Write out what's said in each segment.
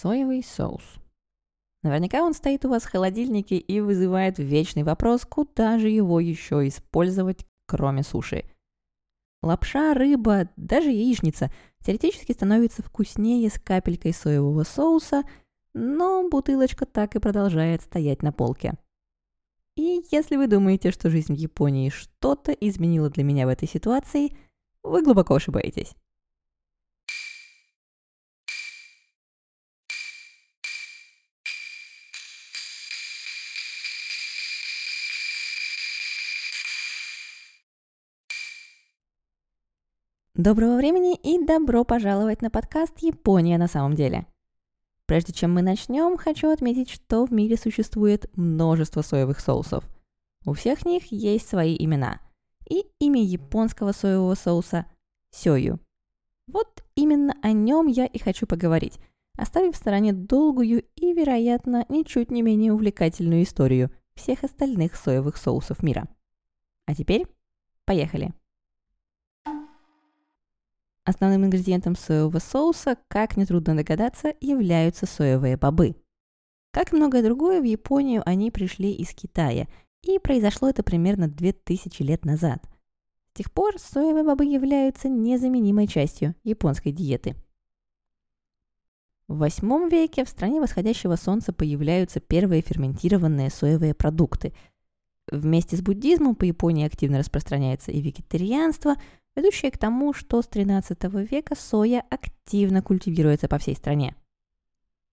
Соевый соус. Наверняка он стоит у вас в холодильнике и вызывает вечный вопрос, куда же его еще использовать, кроме суши. Лапша, рыба, даже яичница теоретически становится вкуснее с капелькой соевого соуса, но бутылочка так и продолжает стоять на полке. И если вы думаете, что жизнь в Японии что-то изменила для меня в этой ситуации, вы глубоко ошибаетесь. Доброго времени и добро пожаловать на подкаст «Япония на самом деле». Прежде чем мы начнем, хочу отметить, что в мире существует множество соевых соусов. У всех них есть свои имена. И имя японского соевого соуса – сёю. Вот именно о нем я и хочу поговорить, оставив в стороне долгую и, вероятно, ничуть не менее увлекательную историю всех остальных соевых соусов мира. А теперь поехали! Основным ингредиентом соевого соуса, как нетрудно догадаться, являются соевые бобы. Как и многое другое, в Японию они пришли из Китая, и произошло это примерно 2000 лет назад. С тех пор соевые бобы являются незаменимой частью японской диеты. В VIII веке в стране восходящего солнца появляются первые ферментированные соевые продукты. Вместе с буддизмом по Японии активно распространяется и вегетарианство – ведущее к тому, что с XIII века соя активно культивируется по всей стране.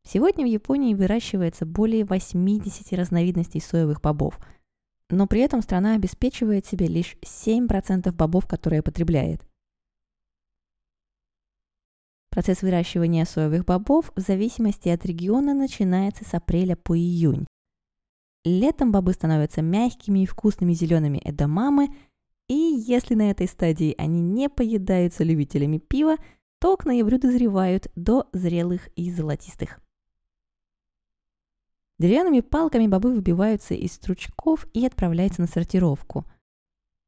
Сегодня в Японии выращивается более 80 разновидностей соевых бобов, но при этом страна обеспечивает себе лишь 7% бобов, которые потребляет. Процесс выращивания соевых бобов в зависимости от региона начинается с апреля по июнь. Летом бобы становятся мягкими и вкусными зелеными эдамамы – и если на этой стадии они не поедаются любителями пива, то к ноябрю дозревают до зрелых и золотистых. Деревянными палками бобы выбиваются из стручков и отправляются на сортировку.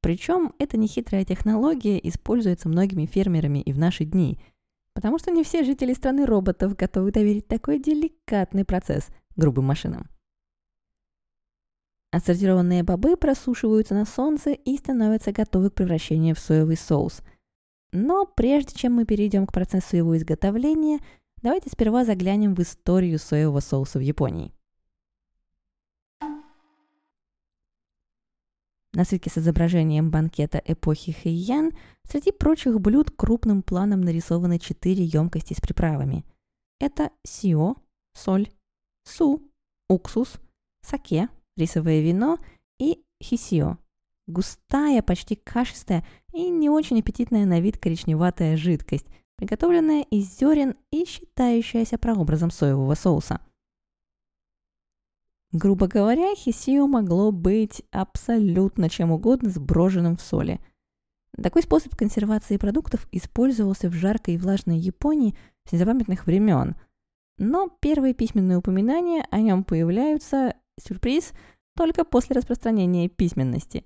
Причем эта нехитрая технология используется многими фермерами и в наши дни, потому что не все жители страны роботов готовы доверить такой деликатный процесс грубым машинам. Отсортированные бобы просушиваются на солнце и становятся готовы к превращению в соевый соус. Но прежде чем мы перейдем к процессу его изготовления, давайте сперва заглянем в историю соевого соуса в Японии. На свитке с изображением банкета эпохи Хэйян среди прочих блюд крупным планом нарисованы четыре емкости с приправами. Это сио, соль, су, уксус, саке, рисовое вино и хисио. Густая, почти кашистая и не очень аппетитная на вид коричневатая жидкость, приготовленная из зерен и считающаяся прообразом соевого соуса. Грубо говоря, хисио могло быть абсолютно чем угодно сброженным в соли. Такой способ консервации продуктов использовался в жаркой и влажной Японии с незапамятных времен. Но первые письменные упоминания о нем появляются Сюрприз только после распространения письменности.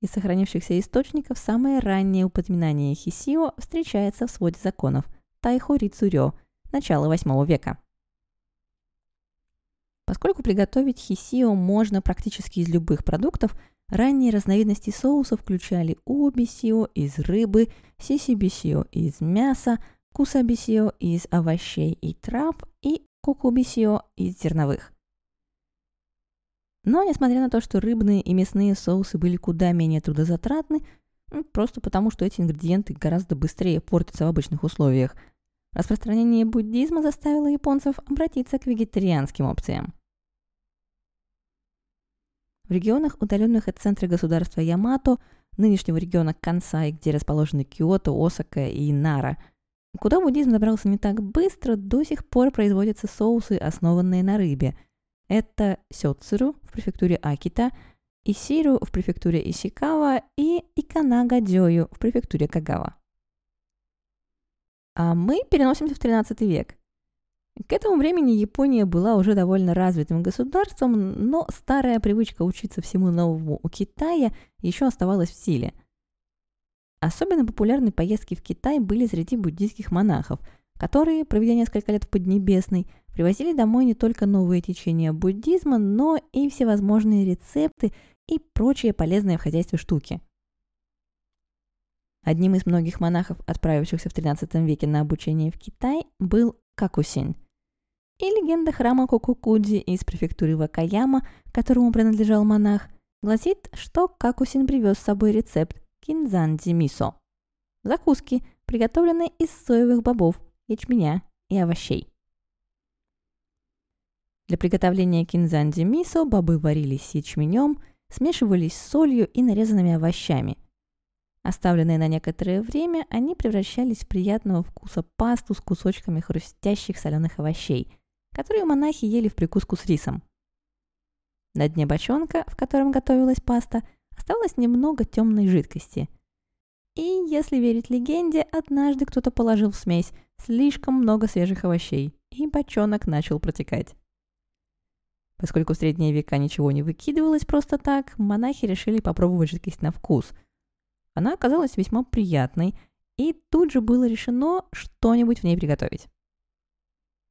Из сохранившихся источников самое раннее упоминание хисио встречается в своде законов Тайхори Цурё, начала VIII века. Поскольку приготовить хисио можно практически из любых продуктов, ранние разновидности соуса включали уобисио из рыбы, сисибисио из мяса, кусабисио из овощей и трав и кукубисио из зерновых. Но, несмотря на то, что рыбные и мясные соусы были куда менее трудозатратны, просто потому, что эти ингредиенты гораздо быстрее портятся в обычных условиях, распространение буддизма заставило японцев обратиться к вегетарианским опциям. В регионах, удаленных от центра государства Ямато, нынешнего региона Кансай, где расположены Киото, Осака и Нара, куда буддизм добрался не так быстро, до сих пор производятся соусы, основанные на рыбе – это Сёцуру в префектуре Акита, Исиру в префектуре Исикава и Иканага-дёю в префектуре Кагава. А мы переносимся в 13 век. К этому времени Япония была уже довольно развитым государством, но старая привычка учиться всему новому у Китая еще оставалась в силе. Особенно популярны поездки в Китай были среди буддийских монахов, которые, проведя несколько лет в Поднебесной, привозили домой не только новые течения буддизма, но и всевозможные рецепты и прочие полезные в хозяйстве штуки. Одним из многих монахов, отправившихся в XIII веке на обучение в Китай, был Какусин. И легенда храма Кокукудзи из префектуры Вакаяма, которому принадлежал монах, гласит, что Какусин привез с собой рецепт кинзанди мисо – закуски, приготовленные из соевых бобов, ячменя и овощей. Для приготовления кинзанди мисо бобы варились с ячменем, смешивались с солью и нарезанными овощами. Оставленные на некоторое время, они превращались в приятного вкуса пасту с кусочками хрустящих соленых овощей, которые монахи ели в прикуску с рисом. На дне бочонка, в котором готовилась паста, осталось немного темной жидкости. И, если верить легенде, однажды кто-то положил в смесь слишком много свежих овощей, и бочонок начал протекать. Поскольку в средние века ничего не выкидывалось просто так, монахи решили попробовать жидкость на вкус. Она оказалась весьма приятной, и тут же было решено что-нибудь в ней приготовить.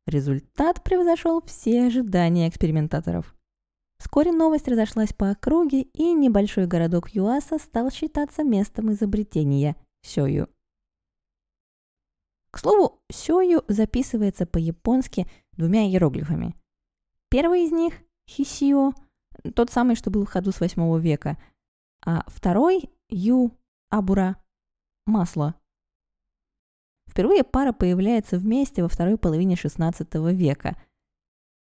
Результат превзошел все ожидания экспериментаторов. Вскоре новость разошлась по округе, и небольшой городок Юаса стал считаться местом изобретения сёю. К слову, сёю записывается по-японски двумя иероглифами – Первый из них – хисио, тот самый, что был в ходу с 8 века, а второй – ю, абура, масло. Впервые пара появляется вместе во второй половине 16 века.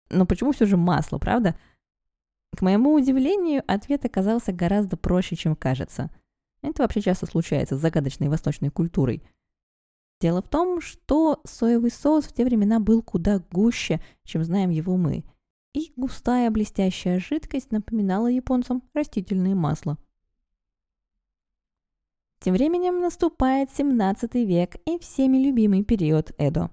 Но почему все же масло, правда? К моему удивлению, ответ оказался гораздо проще, чем кажется. Это вообще часто случается с загадочной восточной культурой. Дело в том, что соевый соус в те времена был куда гуще, чем знаем его мы – и густая блестящая жидкость напоминала японцам растительное масло. Тем временем наступает 17 век и всеми любимый период Эдо.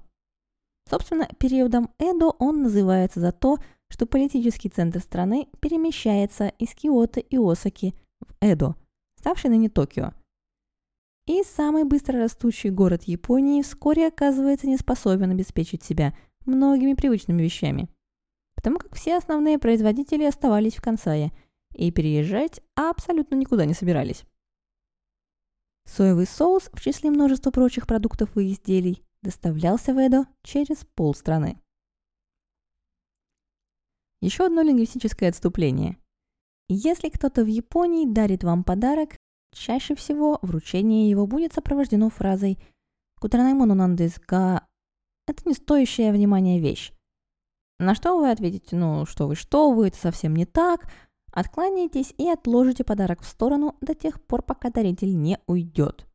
Собственно, периодом Эдо он называется за то, что политический центр страны перемещается из Киото и Осаки в Эдо, ставший ныне Токио. И самый быстро растущий город Японии вскоре оказывается не способен обеспечить себя многими привычными вещами – потому как все основные производители оставались в Кансае и переезжать абсолютно никуда не собирались. Соевый соус в числе множества прочих продуктов и изделий доставлялся в Эдо через полстраны. Еще одно лингвистическое отступление. Если кто-то в Японии дарит вам подарок, чаще всего вручение его будет сопровождено фразой «Кутаранаймону нандес га» – это не стоящая внимания вещь. На что вы ответите, ну что вы, что вы, это совсем не так. Откланяйтесь и отложите подарок в сторону до тех пор, пока даритель не уйдет.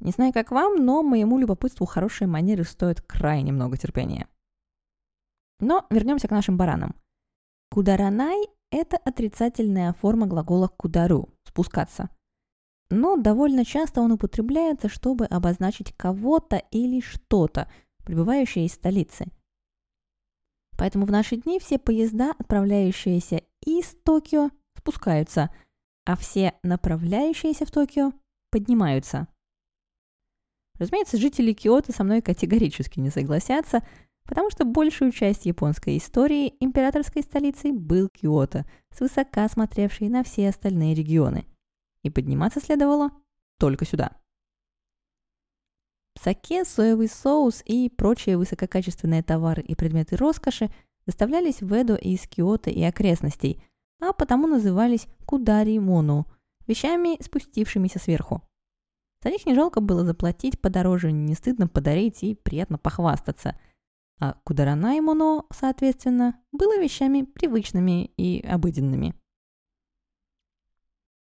Не знаю, как вам, но моему любопытству хорошие манеры стоят крайне много терпения. Но вернемся к нашим баранам. Кударанай – это отрицательная форма глагола кудару – спускаться. Но довольно часто он употребляется, чтобы обозначить кого-то или что-то, прибывающее из столицы – Поэтому в наши дни все поезда, отправляющиеся из Токио, спускаются, а все направляющиеся в Токио поднимаются. Разумеется, жители Киото со мной категорически не согласятся, потому что большую часть японской истории императорской столицей был Киото, свысока смотревший на все остальные регионы. И подниматься следовало только сюда. Саке, соевый соус и прочие высококачественные товары и предметы роскоши доставлялись в Эдо из Киото и окрестностей, а потому назывались кудари мону, вещами, спустившимися сверху. За них не жалко было заплатить подороже, не стыдно подарить и приятно похвастаться. А кударанай моно, соответственно, было вещами привычными и обыденными.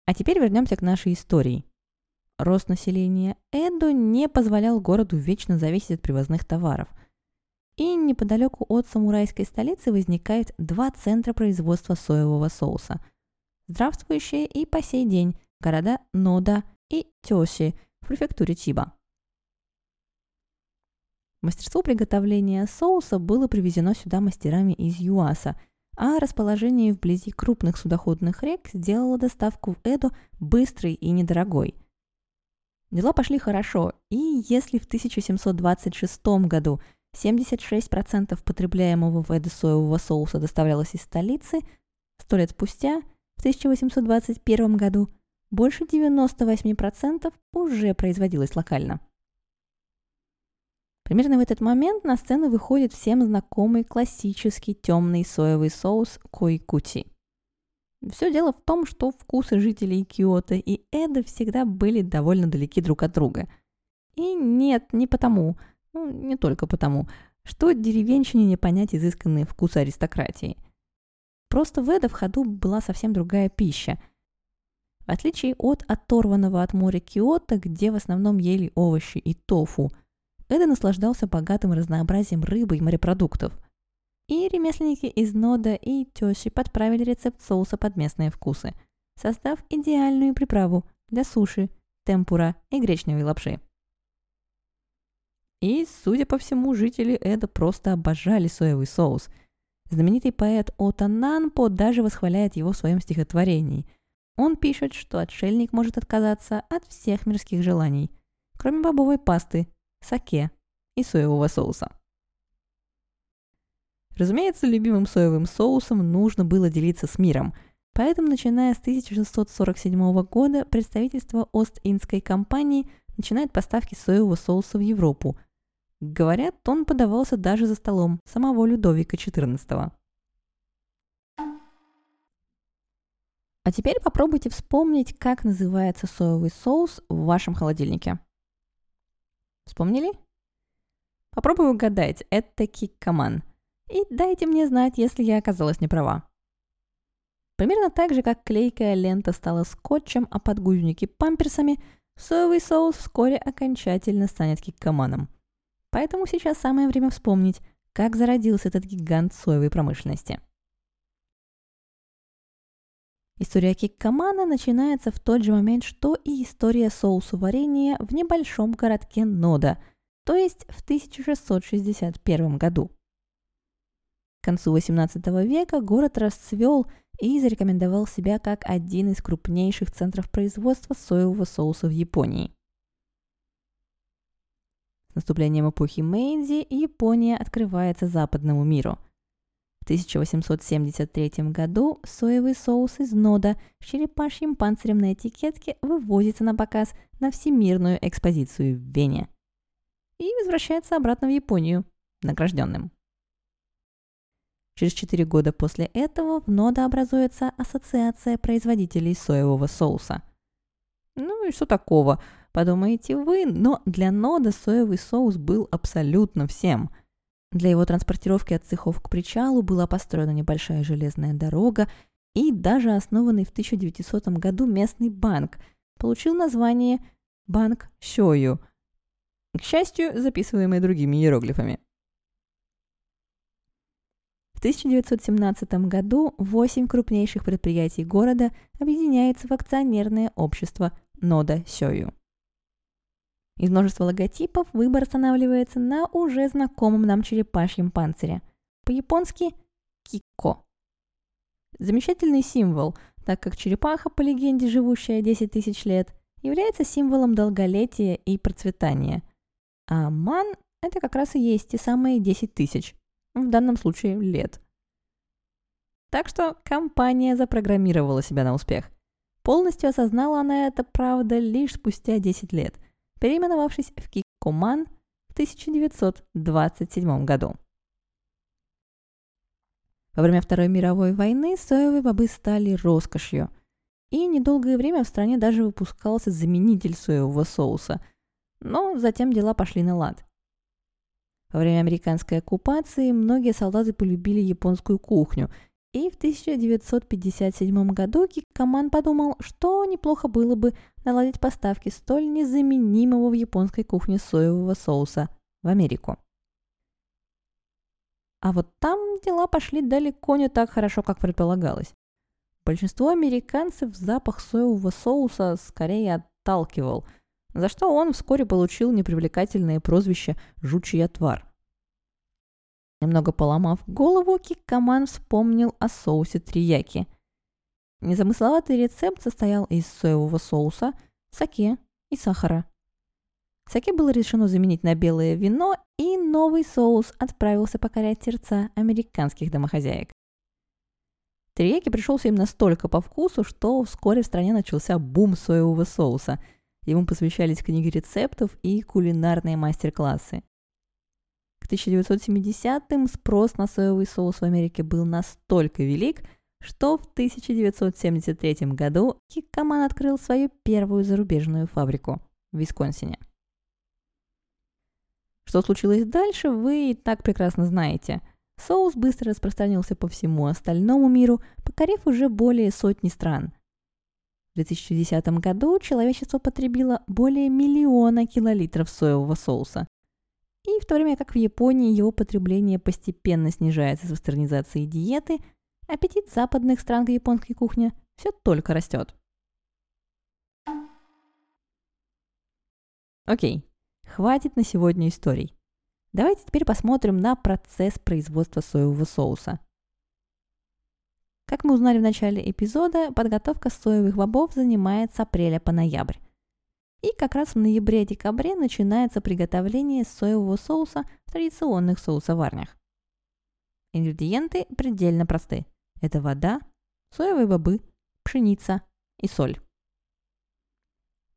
А теперь вернемся к нашей истории. Рост населения Эдо не позволял городу вечно зависеть от привозных товаров. И неподалеку от самурайской столицы возникают два центра производства соевого соуса. Здравствующие и по сей день города Нода и Тёси в префектуре Чиба. Мастерство приготовления соуса было привезено сюда мастерами из ЮАСа, а расположение вблизи крупных судоходных рек сделало доставку в Эдо быстрой и недорогой – Дела пошли хорошо, и если в 1726 году 76% потребляемого в Эде соевого соуса доставлялось из столицы, сто лет спустя, в 1821 году, больше 98% уже производилось локально. Примерно в этот момент на сцену выходит всем знакомый классический темный соевый соус койкути. Все дело в том, что вкусы жителей Киото и Эда всегда были довольно далеки друг от друга. И нет, не потому, ну, не только потому, что деревенщине не понять изысканные вкусы аристократии. Просто в Эда в ходу была совсем другая пища. В отличие от оторванного от моря Киото, где в основном ели овощи и тофу – Эда наслаждался богатым разнообразием рыбы и морепродуктов. И ремесленники из Нода и Тёщи подправили рецепт соуса под местные вкусы, создав идеальную приправу для суши, темпура и гречневой лапши. И, судя по всему, жители Эда просто обожали соевый соус. Знаменитый поэт Ота Нанпо даже восхваляет его в своем стихотворении. Он пишет, что отшельник может отказаться от всех мирских желаний, кроме бобовой пасты, саке и соевого соуса. Разумеется, любимым соевым соусом нужно было делиться с миром, поэтому, начиная с 1647 года, представительство Ост-Индской компании начинает поставки соевого соуса в Европу. Говорят, он подавался даже за столом самого Людовика XIV. А теперь попробуйте вспомнить, как называется соевый соус в вашем холодильнике. Вспомнили? Попробую угадать, это киккоман. И дайте мне знать, если я оказалась неправа. Примерно так же, как клейкая лента стала скотчем, а подгузники памперсами, соевый соус вскоре окончательно станет киккоманом. Поэтому сейчас самое время вспомнить, как зародился этот гигант соевой промышленности. История киккомана начинается в тот же момент, что и история соусу-варенья в небольшом городке Нода, то есть в 1661 году. Концу XVIII века город расцвел и зарекомендовал себя как один из крупнейших центров производства соевого соуса в Японии. С наступлением эпохи Мэйдзи Япония открывается западному миру – 1873 году соевый соус из нода с черепашьим панцирем на этикетке вывозится на показ на Всемирную экспозицию в Вене и возвращается обратно в Японию награжденным. Через 4 года после этого в нода образуется Ассоциация производителей соевого соуса. Ну и что такого, подумаете вы, но для нода соевый соус был абсолютно всем – для его транспортировки от цехов к причалу была построена небольшая железная дорога, и даже основанный в 1900 году местный банк получил название «Банк Сёю», к счастью, записываемый другими иероглифами. В 1917 году восемь крупнейших предприятий города объединяется в акционерное общество «Нода Сёю». Из множества логотипов выбор останавливается на уже знакомом нам черепашьем панцире. По-японски «кикко». Замечательный символ, так как черепаха, по легенде, живущая 10 тысяч лет, является символом долголетия и процветания. А ман – это как раз и есть те самые 10 тысяч, в данном случае лет. Так что компания запрограммировала себя на успех. Полностью осознала она это, правда, лишь спустя 10 лет – переименовавшись в Киккоман в 1927 году. Во время Второй мировой войны соевые бобы стали роскошью, и недолгое время в стране даже выпускался заменитель соевого соуса, но затем дела пошли на лад. Во время американской оккупации многие солдаты полюбили японскую кухню и в 1957 году Киккоман подумал, что неплохо было бы наладить поставки столь незаменимого в японской кухне соевого соуса в Америку. А вот там дела пошли далеко не так хорошо, как предполагалось. Большинство американцев запах соевого соуса скорее отталкивал, за что он вскоре получил непривлекательное прозвище «жучий отвар». Немного поломав голову, Киккоман вспомнил о соусе трияки. Незамысловатый рецепт состоял из соевого соуса, саке и сахара. Саке было решено заменить на белое вино, и новый соус отправился покорять сердца американских домохозяек. Терияки пришелся им настолько по вкусу, что вскоре в стране начался бум соевого соуса. Ему посвящались книги рецептов и кулинарные мастер-классы. К 1970-м спрос на соевый соус в Америке был настолько велик, что в 1973 году Киккаман открыл свою первую зарубежную фабрику в Висконсине. Что случилось дальше, вы и так прекрасно знаете. Соус быстро распространился по всему остальному миру, покорив уже более сотни стран. В 2010 году человечество потребило более миллиона килолитров соевого соуса. И в то время как в Японии его потребление постепенно снижается с вестернизацией диеты, аппетит западных стран к японской кухне все только растет. Окей, Хватит на сегодня историй. Давайте теперь посмотрим на процесс производства соевого соуса. Как мы узнали в начале эпизода, подготовка соевых бобов занимает с апреля по ноябрь. И как раз в ноябре-декабре начинается приготовление соевого соуса в традиционных соусоварнях. Ингредиенты предельно просты. Это вода, соевые бобы, пшеница и соль.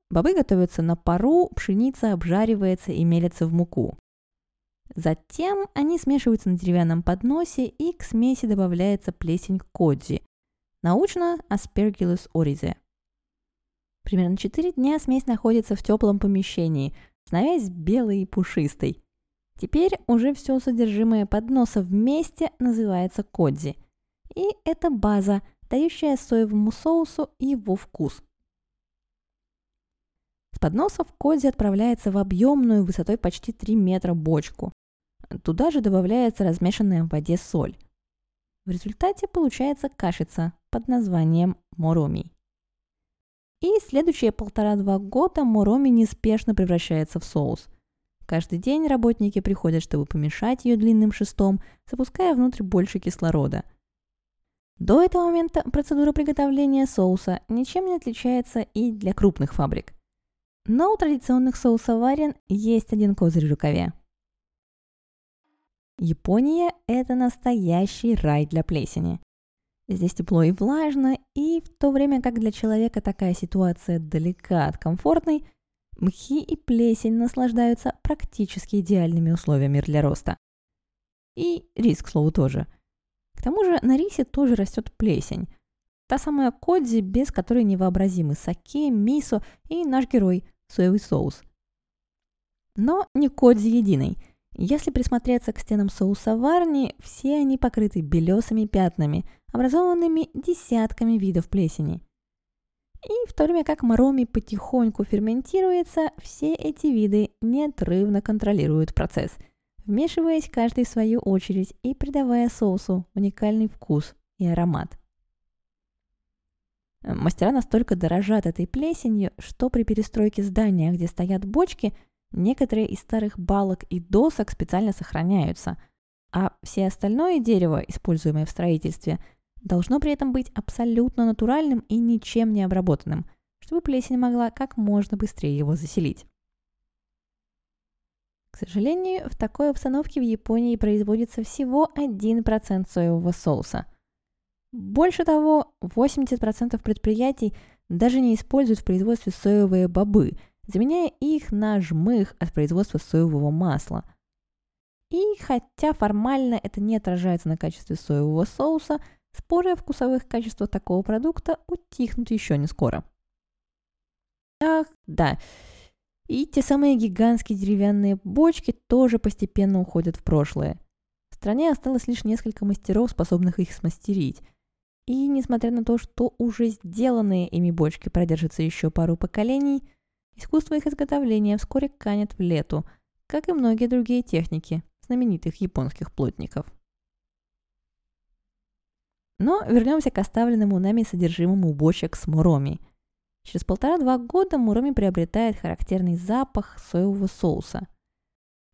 Бобы готовятся на пару, пшеница обжаривается и мелится в муку. Затем они смешиваются на деревянном подносе и к смеси добавляется плесень кодзи, научно Aspergillus oryzae. Примерно 4 дня смесь находится в теплом помещении, становясь белой и пушистой. Теперь уже все содержимое подноса вместе называется кодзи. И это база, дающая соевому соусу его вкус – подносов Кози отправляется в объемную высотой почти 3 метра бочку. Туда же добавляется размешанная в воде соль. В результате получается кашица под названием мороми. И следующие полтора-два года мороми неспешно превращается в соус. Каждый день работники приходят, чтобы помешать ее длинным шестом, запуская внутрь больше кислорода. До этого момента процедура приготовления соуса ничем не отличается и для крупных фабрик – но у традиционных соусоварен есть один козырь в рукаве. Япония – это настоящий рай для плесени. Здесь тепло и влажно, и в то время как для человека такая ситуация далека от комфортной, мхи и плесень наслаждаются практически идеальными условиями для роста. И рис, к слову, тоже. К тому же на рисе тоже растет плесень. Та самая кодзи, без которой невообразимы саке, мисо и наш герой – соевый соус. Но не кодзи единый. Если присмотреться к стенам соусоварни, все они покрыты белесыми пятнами, образованными десятками видов плесени. И в то время как мороми потихоньку ферментируется, все эти виды неотрывно контролируют процесс, вмешиваясь каждый в свою очередь и придавая соусу уникальный вкус и аромат. Мастера настолько дорожат этой плесенью, что при перестройке здания, где стоят бочки, некоторые из старых балок и досок специально сохраняются, а все остальное дерево, используемое в строительстве, должно при этом быть абсолютно натуральным и ничем не обработанным, чтобы плесень могла как можно быстрее его заселить. К сожалению, в такой обстановке в Японии производится всего 1% соевого соуса – больше того, 80% предприятий даже не используют в производстве соевые бобы, заменяя их на жмых от производства соевого масла. И хотя формально это не отражается на качестве соевого соуса, споры о вкусовых качествах такого продукта утихнут еще не скоро. Ах, да. И те самые гигантские деревянные бочки тоже постепенно уходят в прошлое. В стране осталось лишь несколько мастеров, способных их смастерить. И несмотря на то, что уже сделанные ими бочки продержатся еще пару поколений, искусство их изготовления вскоре канет в лету, как и многие другие техники знаменитых японских плотников. Но вернемся к оставленному нами содержимому бочек с муроми. Через полтора-два года муроми приобретает характерный запах соевого соуса –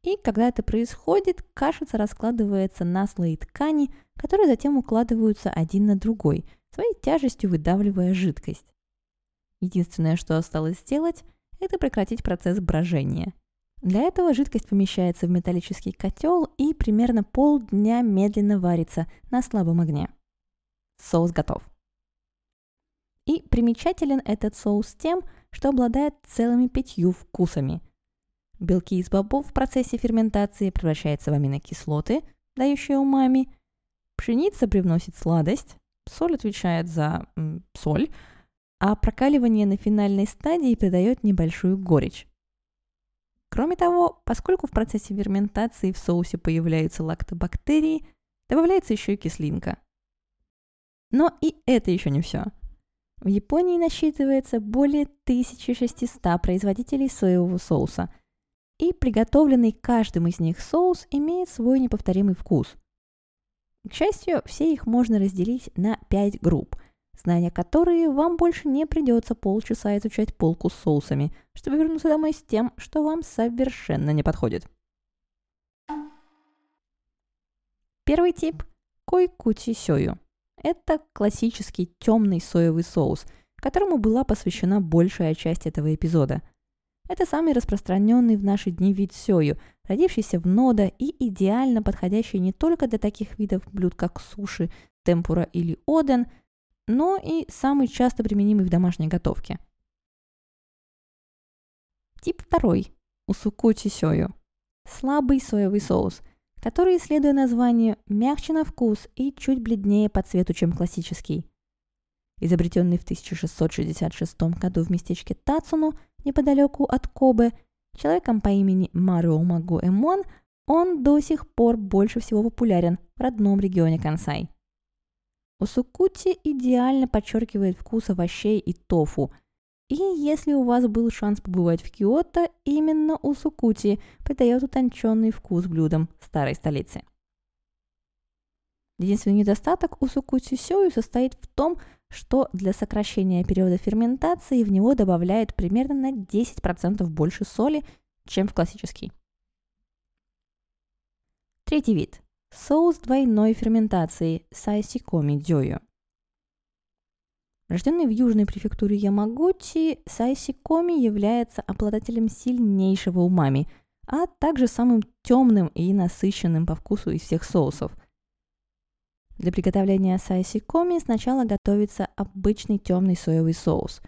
и когда это происходит, кашица раскладывается на слои ткани, которые затем укладываются один на другой, своей тяжестью выдавливая жидкость. Единственное, что осталось сделать, это прекратить процесс брожения, Для этого жидкость помещается в металлический котел и примерно полдня медленно варится на слабом огне. Соус готов. И примечателен этот соус тем, что обладает целыми пятью вкусами. Белки из бобов в процессе ферментации превращаются в аминокислоты, дающие умами. Пшеница привносит сладость, соль отвечает за м, соль, а прокаливание на финальной стадии придает небольшую горечь. Кроме того, поскольку в процессе ферментации в соусе появляются лактобактерии, добавляется еще и кислинка. Но и это еще не все. В Японии насчитывается более 1600 производителей соевого соуса, и приготовленный каждым из них соус имеет свой неповторимый вкус. К счастью, все их можно разделить на 5 групп – зная которые вам больше не придется полчаса изучать полку с соусами, чтобы вернуться домой с тем, что вам совершенно не подходит. Первый тип – койкути сёю. Это классический темный соевый соус, которому была посвящена большая часть этого эпизода. Это самый распространенный в наши дни вид сёю, родившийся в Нода и идеально подходящий не только для таких видов блюд, как суши, темпура или оден – но и самый часто применимый в домашней готовке. Тип второй – усукучи сёю. Слабый соевый соус, который, следуя названию, мягче на вкус и чуть бледнее по цвету, чем классический. Изобретенный в 1666 году в местечке Тацуну, неподалеку от Кобе, человеком по имени Марио Магу Эмон, он до сих пор больше всего популярен в родном регионе Кансай – Усукути идеально подчеркивает вкус овощей и тофу. И если у вас был шанс побывать в Киото, именно усукути придает утонченный вкус блюдам старой столицы. Единственный недостаток усукути сёю состоит в том, что для сокращения периода ферментации в него добавляют примерно на 10% больше соли, чем в классический. Третий вид – Соус двойной ферментации сайсикоми дёю. Рожденный в южной префектуре Ямагути, сайсикоми является обладателем сильнейшего умами, а также самым темным и насыщенным по вкусу из всех соусов. Для приготовления сайсикоми сначала готовится обычный темный соевый соус.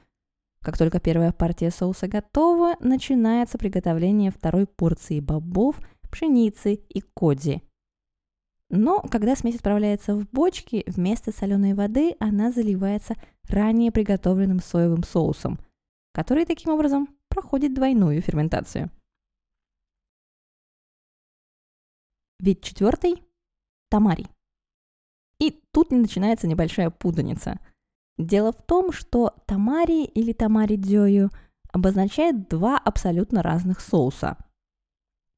Как только первая партия соуса готова, начинается приготовление второй порции бобов, пшеницы и коди – но когда смесь отправляется в бочки, вместо соленой воды она заливается ранее приготовленным соевым соусом, который таким образом проходит двойную ферментацию. Вид четвертый – тамари. И тут начинается небольшая путаница. Дело в том, что тамари или тамари дзёю обозначает два абсолютно разных соуса.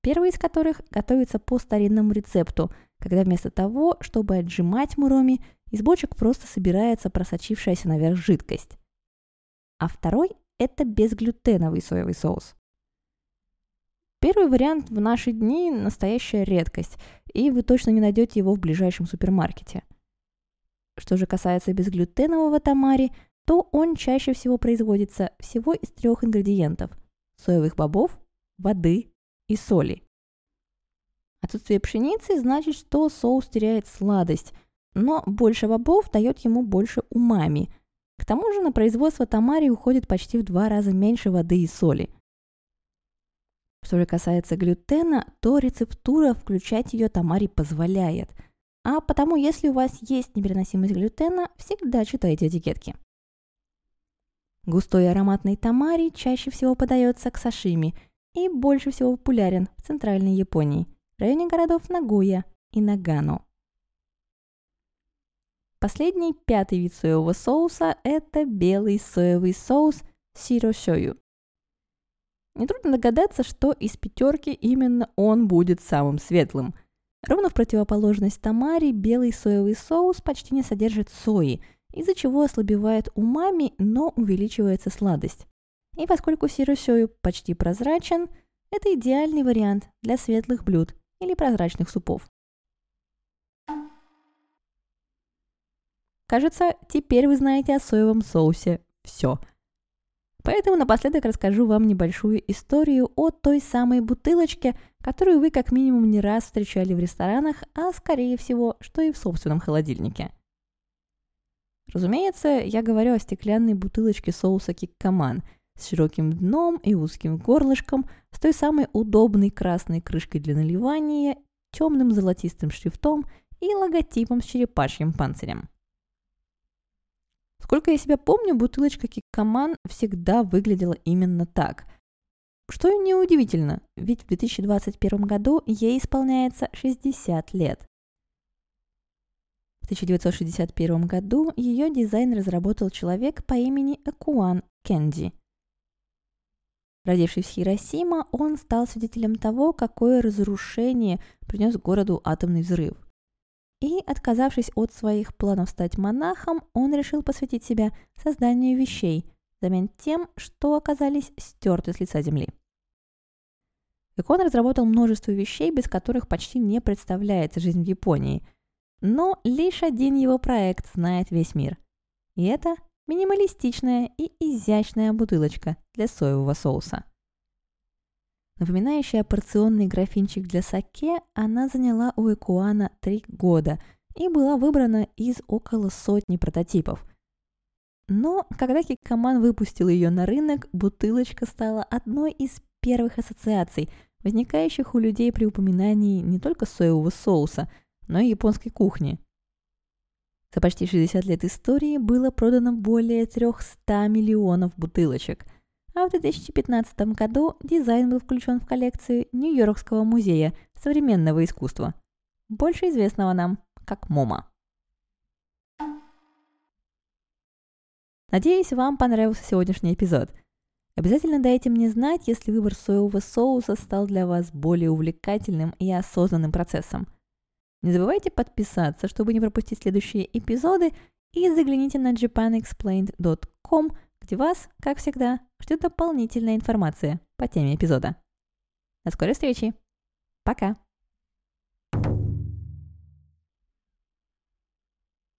Первый из которых готовится по старинному рецепту – когда вместо того, чтобы отжимать муроми, из бочек просто собирается просочившаяся наверх жидкость. А второй – это безглютеновый соевый соус. Первый вариант в наши дни – настоящая редкость, и вы точно не найдете его в ближайшем супермаркете. Что же касается безглютенового тамари, то он чаще всего производится всего из трех ингредиентов – соевых бобов, воды и соли. Отсутствие пшеницы значит, что соус теряет сладость, но больше бобов дает ему больше умами. К тому же на производство тамари уходит почти в два раза меньше воды и соли. Что же касается глютена, то рецептура включать ее тамари позволяет. А потому, если у вас есть непереносимость глютена, всегда читайте этикетки. Густой ароматный тамари чаще всего подается к сашими и больше всего популярен в Центральной Японии – районе городов Нагуя и Нагано. Последний, пятый вид соевого соуса – это белый соевый соус сирошою. Нетрудно догадаться, что из пятерки именно он будет самым светлым. Ровно в противоположность тамари, белый соевый соус почти не содержит сои, из-за чего ослабевает умами, но увеличивается сладость. И поскольку сирошою почти прозрачен, это идеальный вариант для светлых блюд, или прозрачных супов. Кажется, теперь вы знаете о соевом соусе все. Поэтому напоследок расскажу вам небольшую историю о той самой бутылочке, которую вы как минимум не раз встречали в ресторанах, а скорее всего, что и в собственном холодильнике. Разумеется, я говорю о стеклянной бутылочке соуса киккаман с широким дном и узким горлышком, с той самой удобной красной крышкой для наливания, темным золотистым шрифтом и логотипом с черепашьим панцирем. Сколько я себя помню, бутылочка Киккаман всегда выглядела именно так. Что и неудивительно, ведь в 2021 году ей исполняется 60 лет. В 1961 году ее дизайн разработал человек по имени Акуан Кенди. Родившись в Хиросима, он стал свидетелем того, какое разрушение принес городу атомный взрыв – и, отказавшись от своих планов стать монахом, он решил посвятить себя созданию вещей, взамен тем, что оказались стерты с лица земли. Так он разработал множество вещей, без которых почти не представляется жизнь в Японии. Но лишь один его проект знает весь мир. И это минималистичная и изящная бутылочка для соевого соуса. Напоминающая порционный графинчик для саке, она заняла у Экуана три года и была выбрана из около сотни прототипов. Но когда Киккаман выпустил ее на рынок, бутылочка стала одной из первых ассоциаций, возникающих у людей при упоминании не только соевого соуса, но и японской кухни. За почти 60 лет истории было продано более 300 миллионов бутылочек – а в 2015 году дизайн был включен в коллекцию Нью-Йоркского музея современного искусства, больше известного нам как MoMA. Надеюсь, вам понравился сегодняшний эпизод. Обязательно дайте мне знать, если выбор соевого соуса стал для вас более увлекательным и осознанным процессом. Не забывайте подписаться, чтобы не пропустить следующие эпизоды, и загляните на japanexplained.com где вас, как всегда, ждет дополнительная информация по теме эпизода. До скорой встречи. Пока.